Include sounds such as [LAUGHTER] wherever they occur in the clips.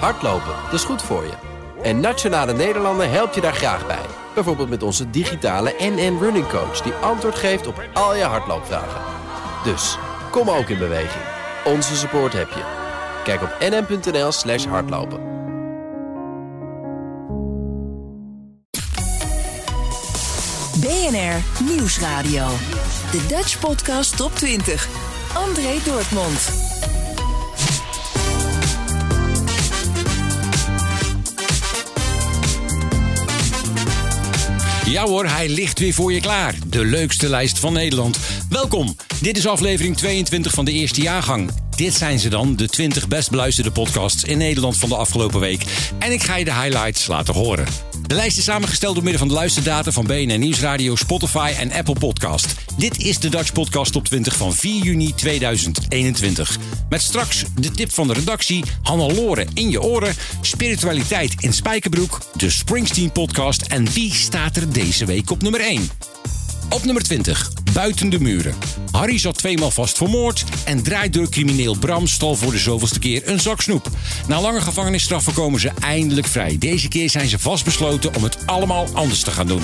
Hardlopen, dat is goed voor je. En Nationale Nederlanden helpt je daar graag bij. Bijvoorbeeld met onze digitale NN Running Coach... die antwoord geeft op al je hardloopvragen. Dus, kom ook in beweging. Onze support heb je. Kijk op nn.nl slash hardlopen. BNR Nieuwsradio. De Dutch Podcast Top 20. André Dortmund. Ja hoor, hij ligt weer voor je klaar. De leukste lijst van Nederland. Welkom. Dit is aflevering 22 van de eerste jaargang. Dit zijn ze dan, de 20 best beluisterde podcasts in Nederland van de afgelopen week. En ik ga je de highlights laten horen. De lijst is samengesteld door middel van de luisterdata van BNN Nieuwsradio, Spotify en Apple Podcast. Dit is de Dutch Podcast Top 20 van 4 juni 2021. Met straks de tip van de redactie, Hannelore in je oren, spiritualiteit in Spijkerbroek, de Springsteen podcast en wie staat er deze week op nummer 1? Op nummer 20, Buiten de Muren. Harry zat tweemaal vast voor moord en draait crimineel Bram stal voor de zoveelste keer een zak snoep. Na lange gevangenisstraffen komen ze eindelijk vrij. Deze keer zijn ze vastbesloten om het allemaal anders te gaan doen.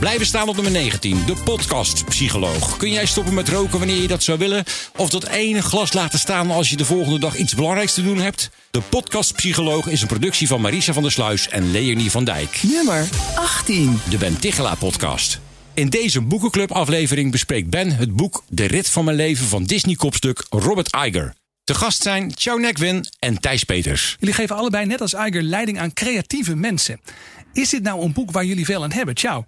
Blijven staan op nummer 19, de podcast Psycholoog. Kun jij stoppen met roken wanneer je dat zou willen? Of dat ene glas laten staan als je de volgende dag iets belangrijks te doen hebt? De podcast Psycholoog is een productie van Marisa van der Sluis en Leonie van Dijk. Nummer 18. De Ben Tichela podcast. In deze boekenclub-aflevering bespreekt Ben het boek De Rit van mijn leven van Disney-kopstuk Robert Iger. Te gast zijn Chow Nekwin en Thijs Peters. Jullie geven allebei net als Iger leiding aan creatieve mensen. Is dit nou een boek waar jullie veel aan hebben? Ciao.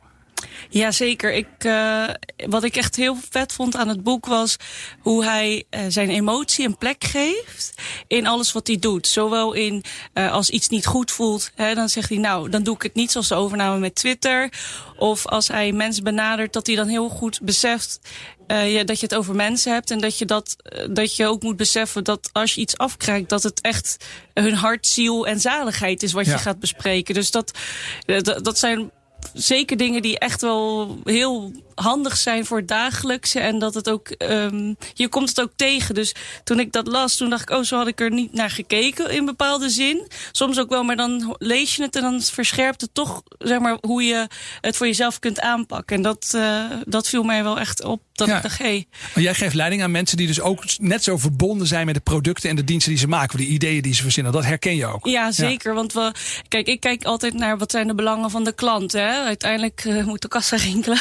Jazeker. Ik, uh, wat ik echt heel vet vond aan het boek was hoe hij uh, zijn emotie een plek geeft in alles wat hij doet. Zowel in uh, als iets niet goed voelt, hè, dan zegt hij nou, dan doe ik het niet zoals de overname met Twitter. Of als hij mensen benadert, dat hij dan heel goed beseft ja, dat je het over mensen hebt. En dat je, dat, dat je ook moet beseffen dat als je iets afkrijgt, dat het echt hun hart, ziel en zaligheid is wat ja. je gaat bespreken. Dus dat, dat, dat zijn zeker dingen die echt wel heel handig zijn voor het dagelijkse. En dat het ook, um, je komt het ook tegen. Dus toen ik dat las, toen dacht ik, oh, zo had ik er niet naar gekeken in bepaalde zin. Soms ook wel, maar dan lees je het en dan verscherpt het toch, zeg maar, hoe je het voor jezelf kunt aanpakken. En dat, uh, dat viel mij wel echt op. Dat ja. ik dacht, hey. Maar jij geeft leiding aan mensen die dus ook net zo verbonden zijn met de producten en de diensten die ze maken, de ideeën die ze verzinnen. Dat herken je ook. Ja, zeker. Ja. Want we, kijk, ik kijk altijd naar wat zijn de belangen van de klant. Hè? Uiteindelijk uh, moet de kassa [LAUGHS] rinkelen.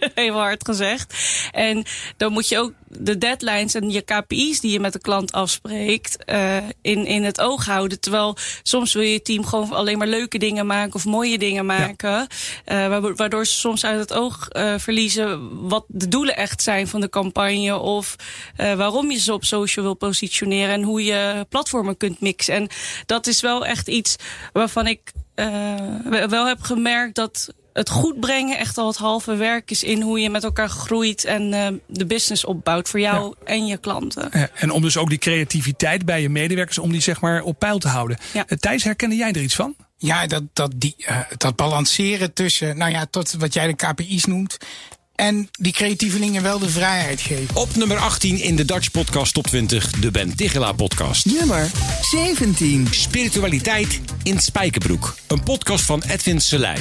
[LAUGHS] Even hard gezegd. En dan moet je ook de deadlines en je KPI's die je met de klant afspreekt uh, in, in het oog houden. Terwijl soms wil je team gewoon alleen maar leuke dingen maken of mooie dingen maken. Ja. Uh, waardoor ze soms uit het oog uh, verliezen wat de doelen echt zijn van de campagne. Of waarom je ze op social wil positioneren en hoe je platformen kunt mixen. En dat is wel echt iets waarvan ik wel heb gemerkt dat het goed brengen echt al het halve werk is in hoe je met elkaar groeit en uh, de business opbouwt voor jou ja. en je klanten. Ja, en om dus ook die creativiteit bij je medewerkers, om die zeg maar op peil te houden. Ja. Uh, Thijs, herkende jij er iets van? Ja, dat, dat, die, uh, dat balanceren tussen, nou ja, tot wat jij de KPI's noemt en die creatievelingen wel de vrijheid geven. Op nummer 18 in de Dutch Podcast Top 20, de Ben Tigela podcast. Nummer 17. Spiritualiteit in Spijkerbroek. Een podcast van Edwin Selei.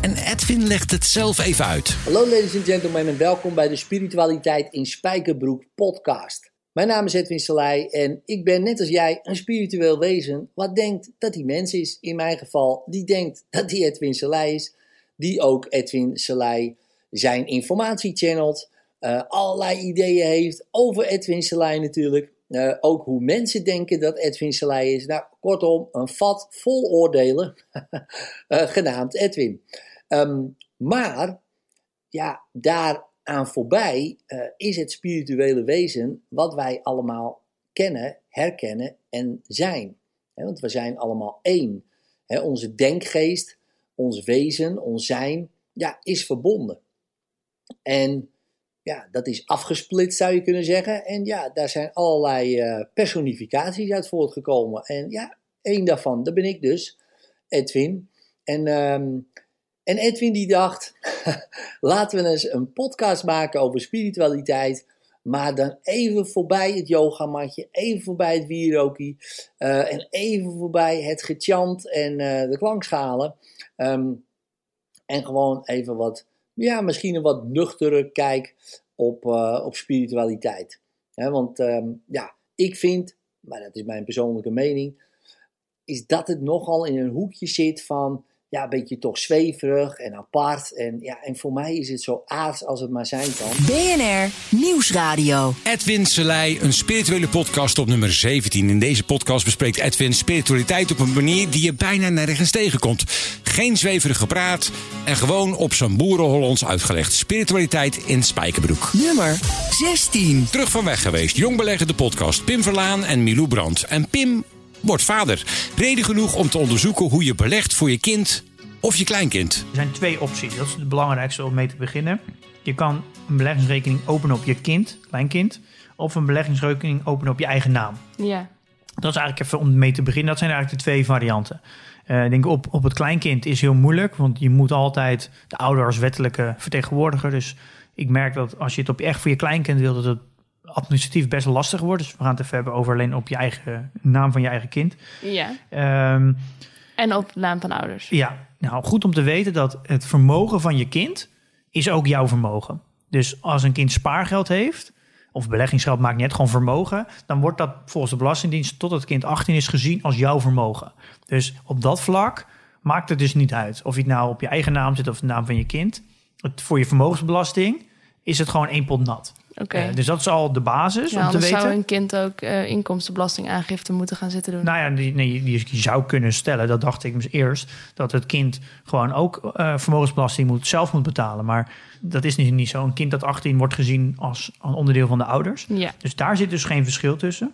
En Edwin legt het zelf even uit. Hallo ladies and gentlemen en welkom bij de Spiritualiteit in Spijkerbroek podcast. Mijn naam is Edwin Selei en ik ben net als jij een spiritueel wezen wat denkt dat hij mens is. In mijn geval, die denkt dat hij Edwin Selei is. Die ook Edwin Selei zijn informatie channelt. Uh, allerlei ideeën heeft over Edwin Selei natuurlijk. Uh, ook hoe mensen denken dat Edwin Selei is. Nou, kortom, een vat vol oordelen, uh, [LAUGHS] genaamd Edwin. Um, maar, ja, daaraan voorbij is het spirituele wezen wat wij allemaal kennen, herkennen en zijn. Want we zijn allemaal één. Onze denkgeest, ons wezen, ons zijn, ja, is verbonden. En ja, dat is afgesplitst zou je kunnen zeggen. En ja, daar zijn allerlei uh, personificaties uit voortgekomen. En ja, één daarvan, dat ben ik dus, Edwin. En, um, en Edwin die dacht, [LAUGHS] laten we eens een podcast maken over spiritualiteit. Maar dan even voorbij het yogamatje, even voorbij het wierokie uh, en even voorbij het gechant en uh, de klankschalen. Um, en gewoon even wat, ja, misschien een wat nuchtere kijk op, uh, op spiritualiteit. He, want um, ja, ik vind, maar dat is mijn persoonlijke mening, is dat het nogal in een hoekje zit van ja, een beetje toch zweverig en apart. En, ja, en voor mij is het zo aards als het maar zijn kan. BNR Nieuwsradio. Edwin Selei, een spirituele podcast op nummer 17. In deze podcast bespreekt Edwin spiritualiteit op een manier die je bijna nergens tegenkomt. Geen zweverig gepraat en gewoon op zijn boerenhollands uitgelegd. Spiritualiteit in Spijkerbroek. Nummer 16. Terug van weg geweest. Jong beleggen de podcast. Pim Verlaan en Milou Brandt. En Pim wordt vader. Reden genoeg om te onderzoeken hoe je belegt voor je kind of je kleinkind. Er zijn twee opties. Dat is het belangrijkste om mee te beginnen. Je kan een beleggingsrekening openen op je kind, kleinkind, of een beleggingsrekening openen op je eigen naam. Ja. Dat is eigenlijk even om mee te beginnen. Dat zijn eigenlijk de twee varianten. Uh, ik denk op, op het kleinkind is heel moeilijk, want je moet altijd de ouder als wettelijke vertegenwoordiger. Dus ik merk dat als je het op echt voor je kleinkind wil, dat het administratief best lastig wordt. Dus we gaan het even hebben over alleen op je eigen naam van je eigen kind. Ja. Um, en op naam van ouders. Ja, nou goed om te weten dat het vermogen van je kind is ook jouw vermogen. Dus als een kind spaargeld heeft, of beleggingsgeld maakt niet gewoon vermogen, dan wordt dat volgens de Belastingdienst tot het kind 18 is gezien als jouw vermogen. Dus op dat vlak maakt het dus niet uit of je het nou op je eigen naam zit of de naam van je kind. Voor je vermogensbelasting is het gewoon één pot nat. Okay. Uh, dus dat is al de basis ja, om te weten. zou een kind ook uh, inkomstenbelastingaangifte moeten gaan zitten doen. Nou ja, die, nee, die, die zou kunnen stellen, dat dacht ik dus eerst, dat het kind gewoon ook uh, vermogensbelasting moet, zelf moet betalen. Maar dat is niet, niet zo. Een kind dat 18 wordt gezien als een onderdeel van de ouders. Ja. Dus daar zit dus geen verschil tussen.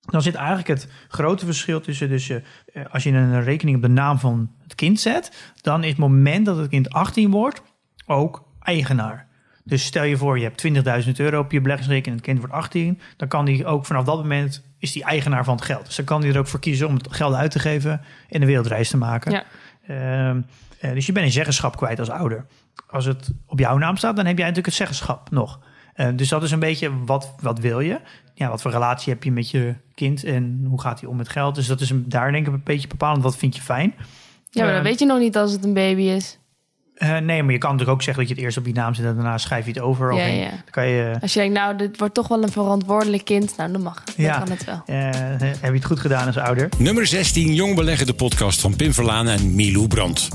Dan zit eigenlijk het grote verschil tussen, dus je, als je een rekening op de naam van het kind zet, dan is het moment dat het kind 18 wordt ook eigenaar. Dus stel je voor, je hebt 20.000 euro op je beleggingsrekening en het kind wordt 18. Dan kan die ook vanaf dat moment, is die eigenaar van het geld. Dus dan kan hij er ook voor kiezen om het geld uit te geven en een wereldreis te maken. Ja. Uh, uh, dus je bent een zeggenschap kwijt als ouder. Als het op jouw naam staat, dan heb jij natuurlijk het zeggenschap nog. Uh, dus dat is een beetje, wat, wat wil je? Ja, wat voor relatie heb je met je kind en hoe gaat hij om met geld? Dus dat is een, daar denk ik een beetje bepalend. Wat vind je fijn? Ja, maar dan weet je nog niet als het een baby is. Uh, nee, maar je kan natuurlijk ook zeggen dat je het eerst op je naam zet en daarna schrijf je het over. Ja, of ja. Dan kan je, Als je denkt, nou, dit wordt toch wel een verantwoordelijk kind. Nou, dan mag. Dan ja. kan het wel. Uh, heb je het goed gedaan als ouder? Nummer 16, Jong Beleggen, de podcast van Pim Verlaan en Milou Brandt.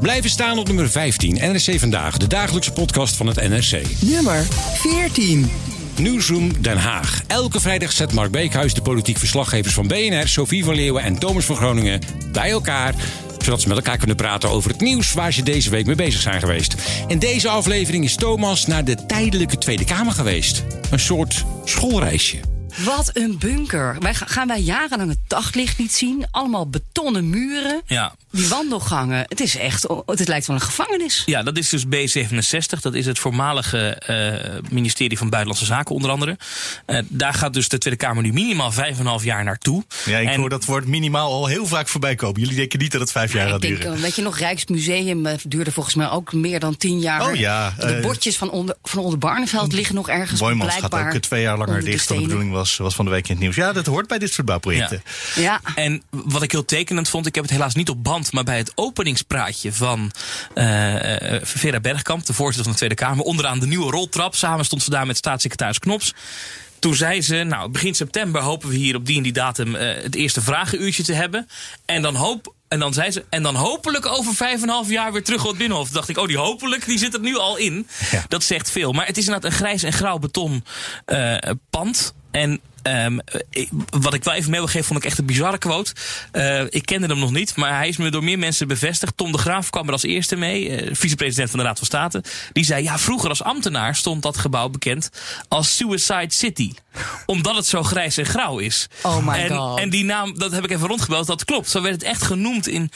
Blijven staan op nummer 15, NRC Vandaag, de dagelijkse podcast van het NRC. Nummer 14. Newsroom Den Haag. Elke vrijdag zet Mark Beekhuis de politiek verslaggevers van BNR, Sophie van Leeuwen en Thomas van Groningen bij elkaar zodat ze met elkaar kunnen praten over het nieuws waar ze deze week mee bezig zijn geweest. In deze aflevering is Thomas naar de tijdelijke Tweede Kamer geweest. Een soort schoolreisje. Wat een bunker. Wij gaan wij jarenlang het daglicht niet zien. Allemaal betonnen muren. Ja. Die wandelgangen. Het is echt, het lijkt wel een gevangenis. Ja, dat is dus B67. Dat is het voormalige uh, ministerie van Buitenlandse Zaken onder andere. Uh, daar gaat dus de Tweede Kamer nu minimaal vijf en een half jaar naartoe. Ja, ik en, hoor dat woord minimaal al heel vaak voorbij komen. Jullie denken niet dat het vijf jaar ja, gaat ik denk, duren. Weet je nog, Rijksmuseum duurde volgens mij ook meer dan tien jaar. Oh ja. De uh, bordjes van onder, van onder Barneveld liggen nog ergens Boymans blijkbaar. gaat ook twee jaar langer dicht dan de bedoeling was, was van de week in het nieuws. Ja, dat hoort bij dit soort bouwprojecten. Ja. ja. En wat ik heel tekenend vond, ik heb het helaas niet op band, maar bij het openingspraatje van uh, Vera Bergkamp, de voorzitter van de Tweede Kamer, onderaan de nieuwe roltrap. Samen stond ze daar met staatssecretaris Knops. Toen zei ze, nou, begin september hopen we hier op die en die datum uh, het eerste vragenuurtje te hebben. En dan hoop en dan zei ze, en dan hopelijk over vijf en een half jaar weer terug op het Binnenhof. Toen dacht ik, oh, die hopelijk, die zit er nu al in. Ja. Dat zegt veel. Maar het is inderdaad een grijs en grauw beton uh, pand. En Um, ik, wat ik wel even mee wil geven, vond ik echt een bizarre quote. Uh, ik kende hem nog niet, maar hij is me door meer mensen bevestigd. Tom de Graaf kwam er als eerste mee, uh, vicepresident van de Raad van State. Die zei, ja, vroeger als ambtenaar stond dat gebouw bekend als Suicide City. Omdat het zo grijs en grauw is. Oh my en, god. En die naam, dat heb ik even rondgebeld, dat klopt. Zo werd het echt genoemd in,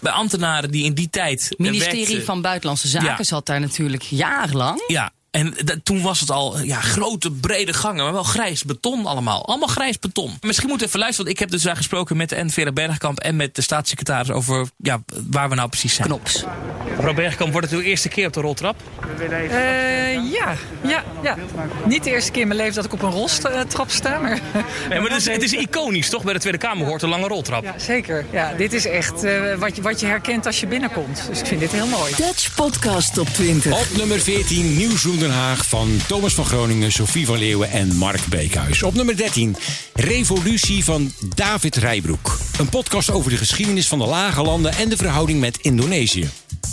bij ambtenaren die in die tijd Het ministerie werkten. van Buitenlandse Zaken Ja. zat daar natuurlijk jarenlang. Ja, En dat- toen was het al ja, grote, brede gangen, maar wel grijs beton allemaal. Allemaal grijs beton. Misschien moeten we even luisteren, want ik heb dus daar gesproken met de N. Vera Bergkamp en met de staatssecretaris over ja, waar we nou precies zijn. Knops. Mevrouw Bergkamp, wordt het uw eerste keer op de roltrap? Eh, ja, ja, ja. Niet de eerste keer in mijn leven dat ik op een roltrap sta, maar... Nee, maar het is, het is iconisch, toch? Bij de Tweede Kamer hoort een lange roltrap. Ja, zeker. Ja, dit is echt eh, wat, je, wat je herkent als je binnenkomt. Dus ik vind dit heel mooi. Dutch Podcast Top 20. Op nummer 14 Nieuwsroom Den Haag van Thomas van Groningen, Sophie van Leeuwen en Mark Beekhuis. Op nummer 13 Revolutie van David Rijbroek. Een podcast over de geschiedenis van de lage landen en de verhouding met Indonesië.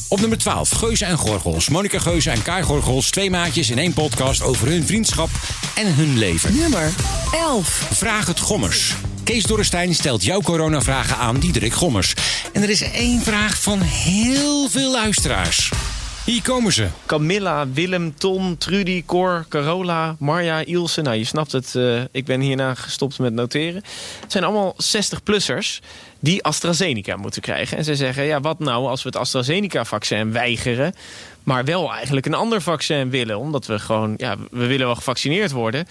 Op nummer 12 Geuze en Gorgels. Monika Geuze en Kai Gorgels, twee maatjes in één podcast over hun vriendschap en hun leven. Nummer 11. Vraag het Gommers. Kees Dorrestein stelt jouw coronavragen aan Diederik Gommers. En er is één vraag van heel veel luisteraars. Hier komen ze. Camilla, Willem, Ton, Trudy, Cor, Carola, Marja, Ilse. Nou, je snapt het. eh, ik ben hierna gestopt met noteren. Het zijn allemaal 60-plussers die AstraZeneca moeten krijgen. En ze zeggen, ja, wat nou als we het AstraZeneca-vaccin weigeren... maar wel eigenlijk een ander vaccin willen? Omdat we gewoon, ja, we willen wel gevaccineerd worden...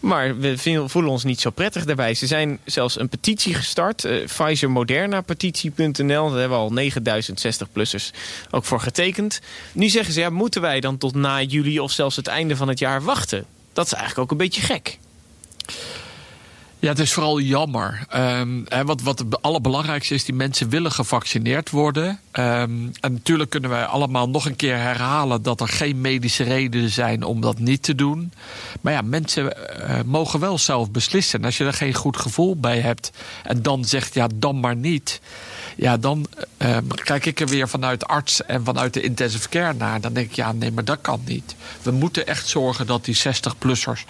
Maar we voelen ons niet zo prettig daarbij. Ze zijn zelfs een petitie gestart. eh Pfizer-Moderna-petitie.nl. Daar hebben al 9060-plussers ook voor getekend. Nu zeggen ze, ja, moeten wij dan tot na juli of zelfs het einde van het jaar wachten? Dat is eigenlijk ook een beetje gek. Ja, het is vooral jammer. Ehm, hè, wat, wat het allerbelangrijkste is, die mensen willen gevaccineerd worden. Ehm, en natuurlijk kunnen wij allemaal nog een keer herhalen dat er geen medische redenen zijn om dat niet te doen. Maar ja, mensen eh, mogen wel zelf beslissen. En als je er geen goed gevoel bij hebt en dan zegt ja, dan maar niet. Ja, dan ehm, kijk ik er weer vanuit arts en vanuit de intensive care naar. Dan denk ik, ja, nee, maar dat kan niet. We moeten echt zorgen dat die 60-plussers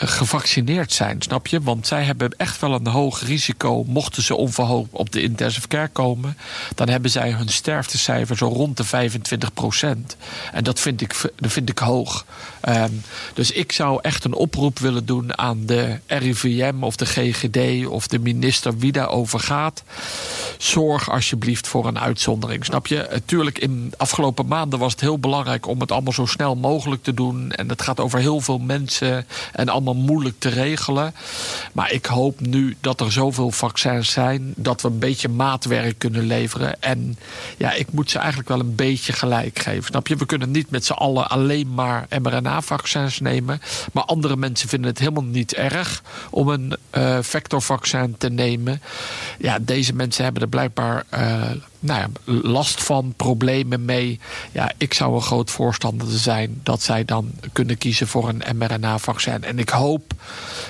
gevaccineerd zijn, snap je? Want zij hebben echt wel een hoog risico. Mochten ze onverhoopt op de intensive care komen, dan hebben zij hun sterftecijfer zo rond de 25 procent. En dat vind ik, dat vind ik hoog. Ehm, dus ik zou echt een oproep willen doen aan de RIVM of de GGD of de minister wie daarover gaat. Zorg alsjeblieft voor een uitzondering. Snap je? Natuurlijk, in de afgelopen maanden was het heel belangrijk om het allemaal zo snel mogelijk te doen. En het gaat over heel veel mensen en allemaal moeilijk te regelen. Maar ik hoop nu dat er zoveel vaccins zijn dat we een beetje maatwerk kunnen leveren. En ja, ik moet ze eigenlijk wel een beetje gelijk geven. Snap je? We kunnen niet met z'n allen alleen maar mRNA-vaccins nemen. Maar andere mensen vinden het helemaal niet erg om een eh, vectorvaccin te nemen. Ja, deze mensen hebben er blijkbaar eh, nou ja, last van, problemen mee. Ja, ik zou een groot voorstander zijn dat zij dan kunnen kiezen voor een mRNA-vaccin. En ik hoop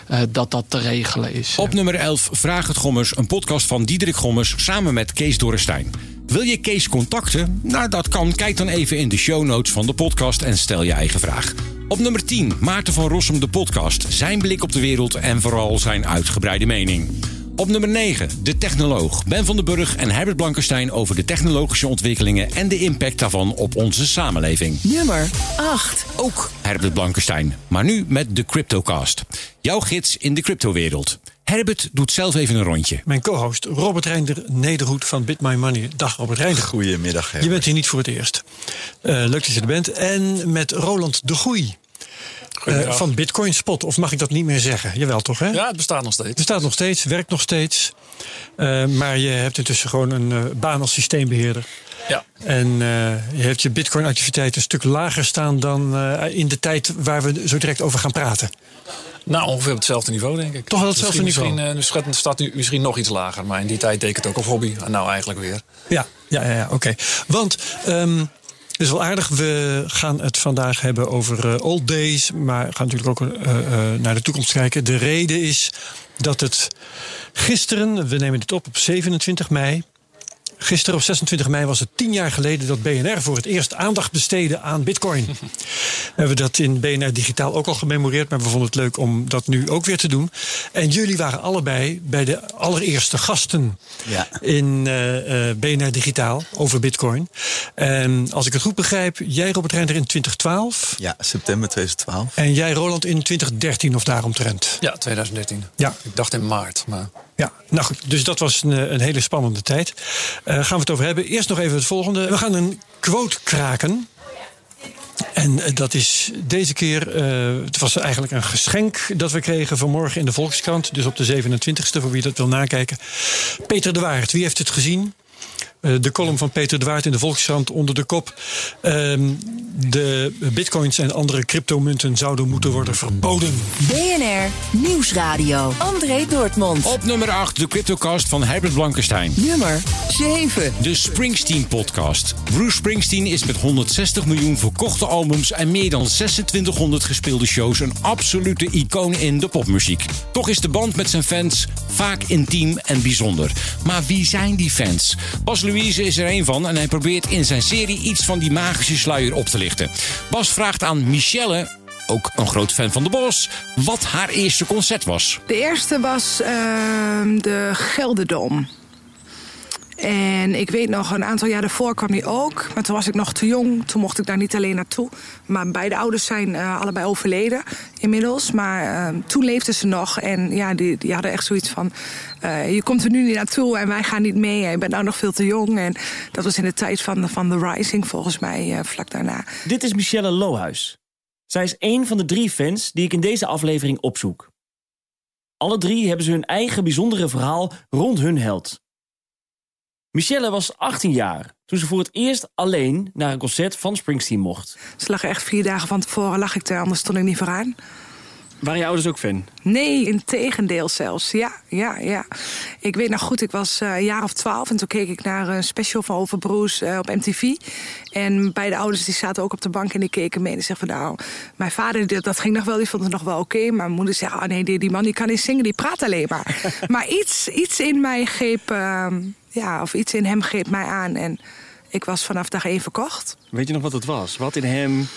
eh, dat dat te regelen is. Op nummer 11 Vraag het Gommers, een podcast van Diederik Gommers samen met Kees Dorrestein. Wil je Kees contacten? Nou, dat kan. Kijk dan even in de show notes van de podcast en stel je eigen vraag. Op nummer 10 Maarten van Rossum, de podcast. Zijn blik op de wereld en vooral zijn uitgebreide mening. Op nummer 9 De Technoloog. Ben van den Burg en Herbert Blankenstein over de technologische ontwikkelingen en de impact daarvan op onze samenleving. Nummer 8. Ook Herbert Blankenstein, maar nu met de Cryptocast. Jouw gids in de cryptowereld. Herbert doet zelf even een rondje. Mijn co-host Robert Reinder Nederhoed van Bit My Money. Dag Robert Reinder. Goedemiddag. Je bent hier niet voor het eerst. Eh, leuk dat je er bent. En met Roland de Goei. Goedemiddag. van Bitcoin Spot. Of mag ik dat niet meer zeggen? Jawel toch, hè? Ja, het bestaat nog steeds. Het bestaat nog steeds, werkt nog steeds. Eh, maar je hebt intussen gewoon een eh, baan als systeembeheerder. Ja. En eh, je hebt je Bitcoin-activiteit een stuk lager staan dan eh, in de tijd waar we zo direct over gaan praten. Nou, ongeveer op hetzelfde niveau, denk ik. Toch wel hetzelfde misschien, niveau? Misschien, eh, het staat nu misschien nog iets lager, maar in die tijd deed ik het ook als hobby. En nou eigenlijk weer. Ja, ja, ja, ja oké. Want ehm, het is wel aardig. We gaan het vandaag hebben over eh, old days. Maar we gaan natuurlijk ook eh, naar de toekomst kijken. De reden is dat het gisteren, we nemen dit op op 27 mei. Gisteren op 26 mei was het tien jaar geleden dat BNR voor het eerst aandacht besteedde aan Bitcoin. [LAUGHS] we hebben dat in BNR Digitaal ook al gememoreerd, maar we vonden het leuk om dat nu ook weer te doen. En jullie waren allebei bij de allereerste gasten Ja. in eh, eh, BNR Digitaal over Bitcoin. En als ik het goed begrijp, jij Robert Reinder in 2012 Ja, september 2012. en jij Roland in 2013 of daaromtrent. Ja, 2013. Ja. Ik dacht in maart, maar... Ja, nou goed, dus dat was een, eh, een hele spannende tijd. Eh gaan we het over hebben. Eerst nog even het volgende. We gaan een quote kraken. En eh, dat is deze keer, het was eigenlijk een geschenk dat we kregen vanmorgen in de Volkskrant. Dus op de 27e, voor wie dat wil nakijken. Peter de Waard, wie heeft het gezien? Eh, de column van Peter de Waard in de Volkskrant onder de kop. ehm, de bitcoins en andere cryptomunten zouden moeten worden verboden. BNR Nieuwsradio. André Dortmund. Op nummer 8 de CryptoCast van Herbert Blankenstein. Nummer 7. De Springsteen Podcast. Bruce Springsteen is met 160 miljoen verkochte albums en meer dan 2600 gespeelde shows een absolute icoon in de popmuziek. Toch is de band met zijn fans vaak intiem en bijzonder. Maar wie zijn die fans? Bas Louise is er een van en hij probeert in zijn serie iets van die magische sluier op te lichten. Bas vraagt aan Michelle, ook een groot fan van de Bos, wat haar eerste concert was. De eerste was ehm, de Gelderdom. En ik weet nog, een aantal jaar daarvoor kwam die ook. Maar toen was ik nog te jong. Toen mocht ik daar niet alleen naartoe. Maar beide ouders zijn eh, allebei overleden inmiddels. Maar ehm, toen leefden ze nog. En ja, die, die hadden echt zoiets van... eh, je komt er nu niet naartoe en wij gaan niet mee. En je bent nou nog veel te jong. En dat was in de tijd van, van The Rising volgens mij, eh, vlak daarna. Dit is Michelle Lohuis. Zij is één van de drie fans die ik in deze aflevering opzoek. Alle drie hebben ze hun eigen bijzondere verhaal rond hun held. Michelle was 18 jaar toen ze voor het eerst alleen naar een concert van Springsteen mocht. Ze lag echt vier dagen van tevoren, lag ik er, anders stond ik niet vooraan. Waren je ouders ook fan? Nee, in tegendeel zelfs. Ja, ja, ja. Ik weet nog goed, ik was eh, een jaar of twaalf... en toen keek ik naar een special van Over Bruce eh, op MTV. En beide ouders die zaten ook op de bank en die keken mee. En die zeggen van, nou, mijn vader, dat ging nog wel, die vond het nog wel oké. maar mijn moeder zei, oh nee, die, die man die kan niet zingen, die praat alleen maar. [LAUGHS] maar iets, iets in mij greep, ehm, ja, of iets in hem greep mij aan. En ik was vanaf dag één verkocht. Weet je nog wat het was? Wat in hem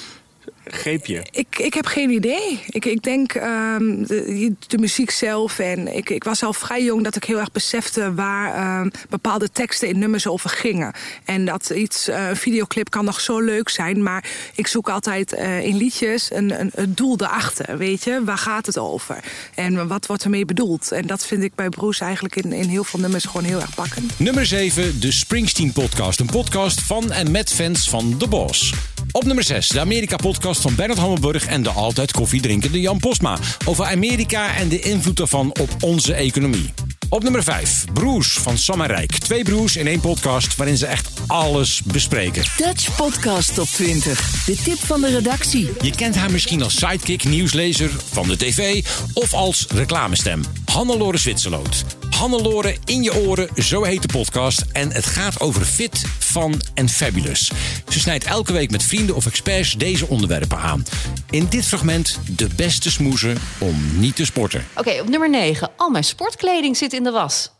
greep je? Ik, ik heb geen idee. Ik, ik denk ehm, de, de muziek zelf. En ik, ik was al vrij jong dat ik heel erg besefte waar ehm, bepaalde teksten in nummers over gingen. En dat iets, eh, een videoclip kan nog zo leuk zijn. Maar ik zoek altijd eh, in liedjes een, een, een doel erachter. Weet je, waar gaat het over? En wat wordt ermee bedoeld? En dat vind ik bij Bruce eigenlijk in, in heel veel nummers gewoon heel erg pakkend. Nummer 7, de Springsteen Podcast. Een podcast van en met fans van The Boss. Op nummer 6, de Amerika-podcast van Bernard Hammelburg en de altijd koffiedrinkende Jan Postma. Over Amerika en de invloed daarvan op onze economie. Op nummer 5, Broers van Sam en Rijk. Twee broers in één podcast waarin ze echt alles bespreken. Dutch Podcast Top 20. De tip van de redactie. Je kent haar misschien als sidekick, nieuwslezer van de tv of als reclamestem. Hannelore Zwitserloot. Hannelore in je oren, zo heet de podcast. En het gaat over fit, fun en fabulous. Ze snijdt elke week met vrienden of experts deze onderwerpen aan. In dit fragment de beste smoezen om niet te sporten. Oké, op nummer 9. Al mijn sportkleding zit in de was.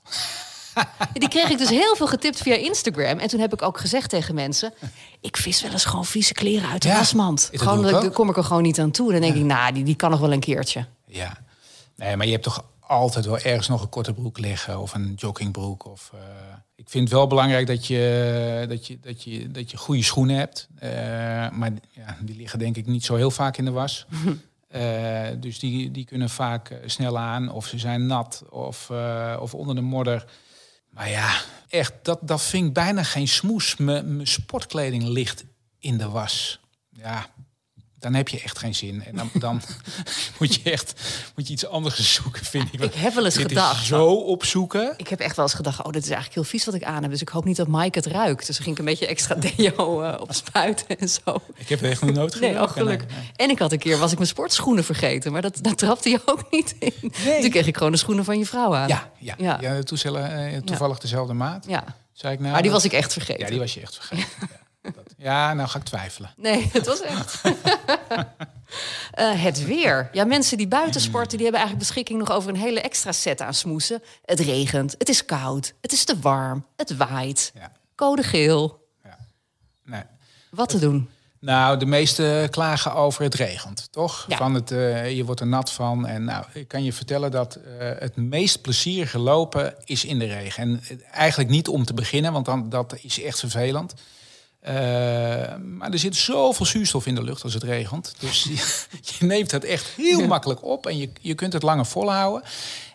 [LAUGHS] Die kreeg ik dus heel veel getipt via Instagram. En toen heb ik ook gezegd tegen mensen... ik vis wel eens gewoon vieze kleren uit de Ja, wasmand. dat Gewoon, daar kom ik er gewoon niet aan toe. Dan denk ik, nou, die, die kan nog wel een keertje. Ja. Nee, maar je hebt toch altijd wel ergens nog een korte broek liggen of een joggingbroek. Of, eh, ik vind het wel belangrijk dat je, dat je, dat je, dat je goede schoenen hebt. Eh, maar ja, die liggen denk ik niet zo heel vaak in de was. [LAUGHS] Eh, dus die, die kunnen vaak snel aan of ze zijn nat of, of onder de modder. Maar ja, echt, dat, dat vind ik bijna geen smoes. Mijn sportkleding ligt in de was. Ja, dan heb je echt geen zin. En dan, dan [LAUGHS] moet je echt moet je iets anders zoeken, vind ik. Ik heb wel eens Dit is gedacht. zo opzoeken. Ik heb echt wel eens gedacht, oh, dit is eigenlijk heel vies wat ik aan heb. Dus ik hoop niet dat Mike het ruikt. Dus dan ging ik een beetje extra [LAUGHS] deo eh, op spuiten en zo. Ik heb echt nog nooit Nee, gedaan. oh, geluk. En ik had een keer, was ik mijn sportschoenen vergeten. Maar dat, daar trapte je ook niet in. Toen kreeg ik gewoon de schoenen van je vrouw aan. Ja, ja, ja. toevallig, eh, toevallig dezelfde maat. Ja. Zei ik nou, Maar die was ik echt vergeten. Ja, die was je echt vergeten. [LAUGHS] ja. Dat- ja, nou ga ik twijfelen. Nee, het was echt. [LAUGHS] Eh, het weer. Ja, mensen die buiten sporten, die hebben eigenlijk beschikking nog over een hele extra set aan smoesen. Het regent, het is koud, het is te warm, het waait. Code geel. Nee. Wat te doen? Nou, de meesten klagen over het regent, toch? Ja. Van het, eh, je wordt er nat van. En nou, ik kan je vertellen dat eh, het meest plezierige lopen is in de regen. En eigenlijk niet om te beginnen, want dan, dat is echt vervelend. Eh, maar er zit zoveel zuurstof in de lucht als het regent. Dus [LAUGHS] je, je neemt het echt heel makkelijk op en je, je kunt het langer volhouden.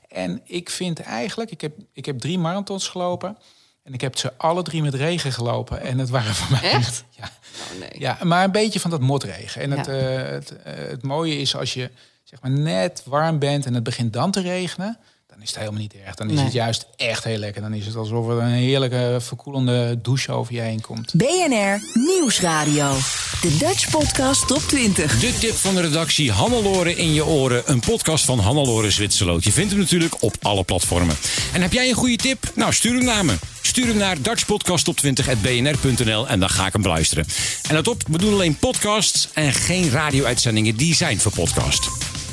En ik vind eigenlijk, ik heb, ik heb drie marathons gelopen. En ik heb ze alle drie met regen gelopen. En het waren voor mij Echt? [LAUGHS] Ja. Oh, nee. Ja, maar een beetje van dat motregen. En het, eh, het, eh, het mooie is als je zeg maar net warm bent en het begint dan te regenen, dan is het helemaal niet erg. Dan is Nee. het juist echt heel lekker. Dan is het alsof er een heerlijke verkoelende douche over je heen komt. BNR Nieuwsradio. De Dutch Podcast Top 20. De tip van de redactie Hannelore in je oren. Een podcast van Hannelore Zwitserloot. Je vindt hem natuurlijk op alle platformen. En heb jij een goede tip? Nou, stuur hem naar me. Stuur hem naar dutchpodcasttop20.bnr.nl en dan ga ik hem beluisteren. En let op, we doen alleen podcasts en geen radio-uitzendingen die zijn voor podcast.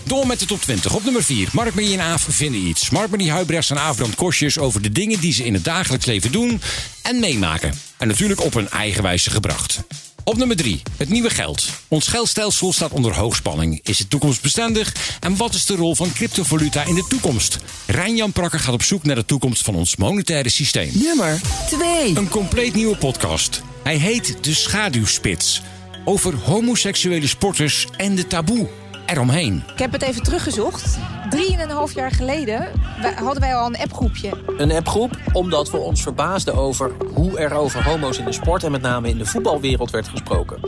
Door met de top 20. Op nummer 4. Mark Marie en Aaf vinden iets. Mark Marie Huibrechts en Aaf Brand Kostjes over de dingen die ze in het dagelijks leven doen en meemaken. En natuurlijk op hun eigen wijze gebracht. Op nummer 3. Het nieuwe geld. Ons geldstelsel staat onder hoogspanning. Is het toekomstbestendig? En wat is de rol van cryptovaluta in de toekomst? Rijn-Jan Prakker gaat op zoek naar de toekomst van ons monetaire systeem. Nummer 2. Een compleet nieuwe podcast. Hij heet De Schaduwspits. Over homoseksuele sporters en de taboe eromheen. Ik heb het even teruggezocht. Drieënhalf jaar geleden hadden wij al een appgroepje. Een appgroep omdat we ons verbaasden over hoe er over homo's in de sport en met name in de voetbalwereld werd gesproken.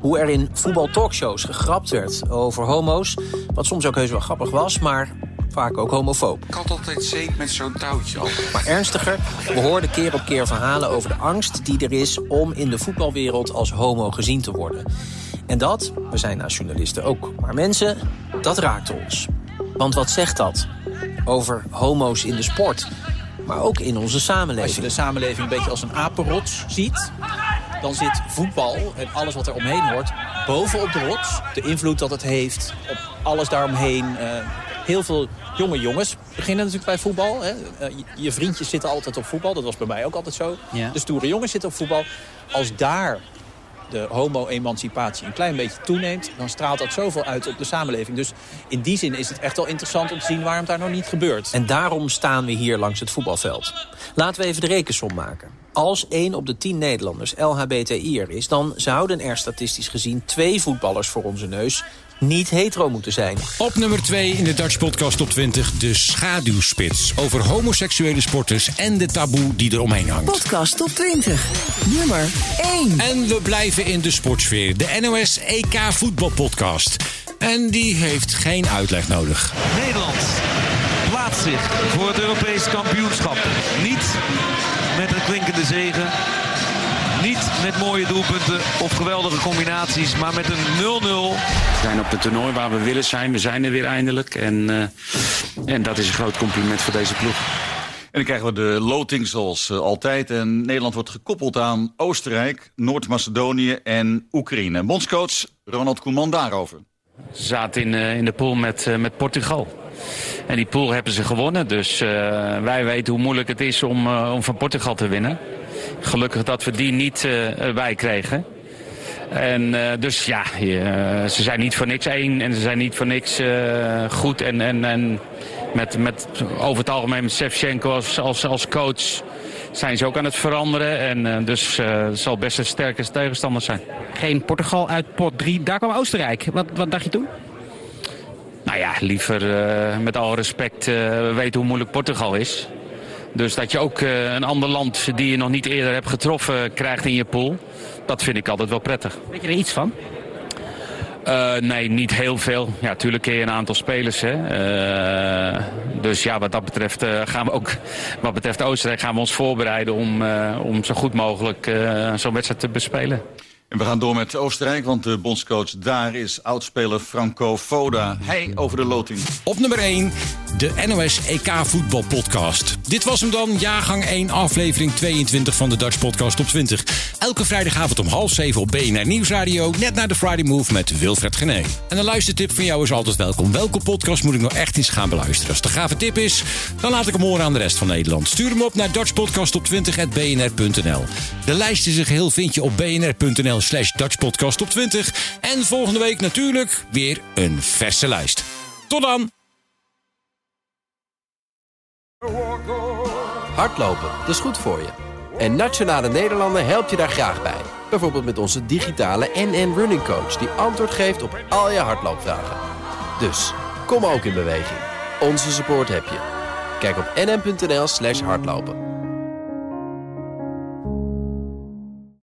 Hoe er in voetbaltalkshows gegrapt werd over homo's, wat soms ook heus wel grappig was, maar vaak ook homofoob. Ik had altijd zeep met zo'n touwtje al. Maar ernstiger, we hoorden keer op keer verhalen over de angst die er is om in de voetbalwereld als homo gezien te worden. En dat, we zijn als journalisten ook maar mensen, dat raakt ons. Want wat zegt dat over homo's in de sport, maar ook in onze samenleving? Als je de samenleving een beetje als een apenrots ziet... dan zit voetbal en alles wat er omheen hoort bovenop de rots. De invloed dat het heeft op alles daaromheen. eh, heel veel jonge jongens beginnen natuurlijk bij voetbal. Hè. Eh, je- je vriendjes zitten altijd op voetbal. Dat was bij mij ook altijd zo. Ja. De stoere jongens zitten op voetbal. Als daar de homo-emancipatie een klein beetje toeneemt... dan straalt dat zoveel uit op de samenleving. Dus in die zin is het echt wel interessant om te zien waarom daar nog niet gebeurt. En daarom staan we hier langs het voetbalveld. Laten we even de rekensom maken. Als 1 op de 10 Nederlanders LHBTI'er is... dan zouden er statistisch gezien twee voetballers voor onze neus niet hetero moeten zijn. Op nummer 2 in de Dutch Podcast Top 20 de schaduwspits. Over homoseksuele sporters en de taboe die er omheen hangt. Podcast Top 20. Nummer 1. En we blijven in de sportsfeer. De NOS EK voetbalpodcast. En die heeft geen uitleg nodig. Nederland plaatst zich voor het Europees kampioenschap. Niet met een klinkende zegen. Met mooie doelpunten of geweldige combinaties, maar met een 0-0. We zijn op het toernooi waar we willen zijn. We zijn er weer eindelijk. En, eh, en dat is een groot compliment voor deze ploeg. En dan krijgen we de loting zoals eh, altijd. En Nederland wordt gekoppeld aan Oostenrijk, Noord-Macedonië en Oekraïne. Bondscoach Ronald Koeman daarover. Ze zaten in, eh, in de pool met, eh, met Portugal. En die pool hebben ze gewonnen. Dus eh, wij weten hoe moeilijk het is om, om van Portugal te winnen. Gelukkig dat we die niet eh, erbij kregen. En eh, dus ja, eh, ze zijn niet voor niks één en ze zijn niet voor niks eh, goed. En, en, en met, met, over het algemeen met Shevchenko als, als, als coach zijn ze ook aan het veranderen. En eh, dus eh, het zal best een sterke tegenstander zijn. Geen Portugal uit pot 3. Daar kwam Oostenrijk. Wat, wat dacht je toen? Nou ja, liever eh, met alle respect eh weten hoe moeilijk Portugal is. Dus dat je ook eh, een ander land die je nog niet eerder hebt getroffen krijgt in je pool. Dat vind ik altijd wel prettig. Weet je er iets van? Eh, nee, niet heel veel. Ja, natuurlijk ken je een aantal spelers. Hè. Eh, dus ja, wat dat betreft gaan we ook, wat betreft Oostenrijk, gaan we ons voorbereiden om, om zo goed mogelijk zo'n wedstrijd te bespelen. En we gaan door met Oostenrijk, want de bondscoach daar is oudspeler Franco Foda. Hij over de loting. Op nummer 1, de NOS EK voetbalpodcast. Dit was hem dan, jaargang 1, aflevering 22 van de Dutch Podcast op 20. Elke vrijdagavond om half 7 op BNR Nieuwsradio, net na de Friday Move met Wilfred Gené. En een luistertip van jou is altijd welkom. Welke podcast moet ik nou echt eens gaan beluisteren? Als een gave tip is, dan laat ik hem horen aan de rest van Nederland. Stuur hem op naar dutchpodcastop20.bnr.nl. De lijst in zijn geheel vind je op bnr.nl slash dutchpodcast op 20. En volgende week natuurlijk weer een verse lijst. Tot dan! Hardlopen, dat is goed voor je. En Nationale Nederlanden helpt je daar graag bij. Bijvoorbeeld met onze digitale NN Running Coach... die antwoord geeft op al je hardloopvragen. Dus, kom ook in beweging. Onze support heb je. Kijk op nn.nl slash hardlopen.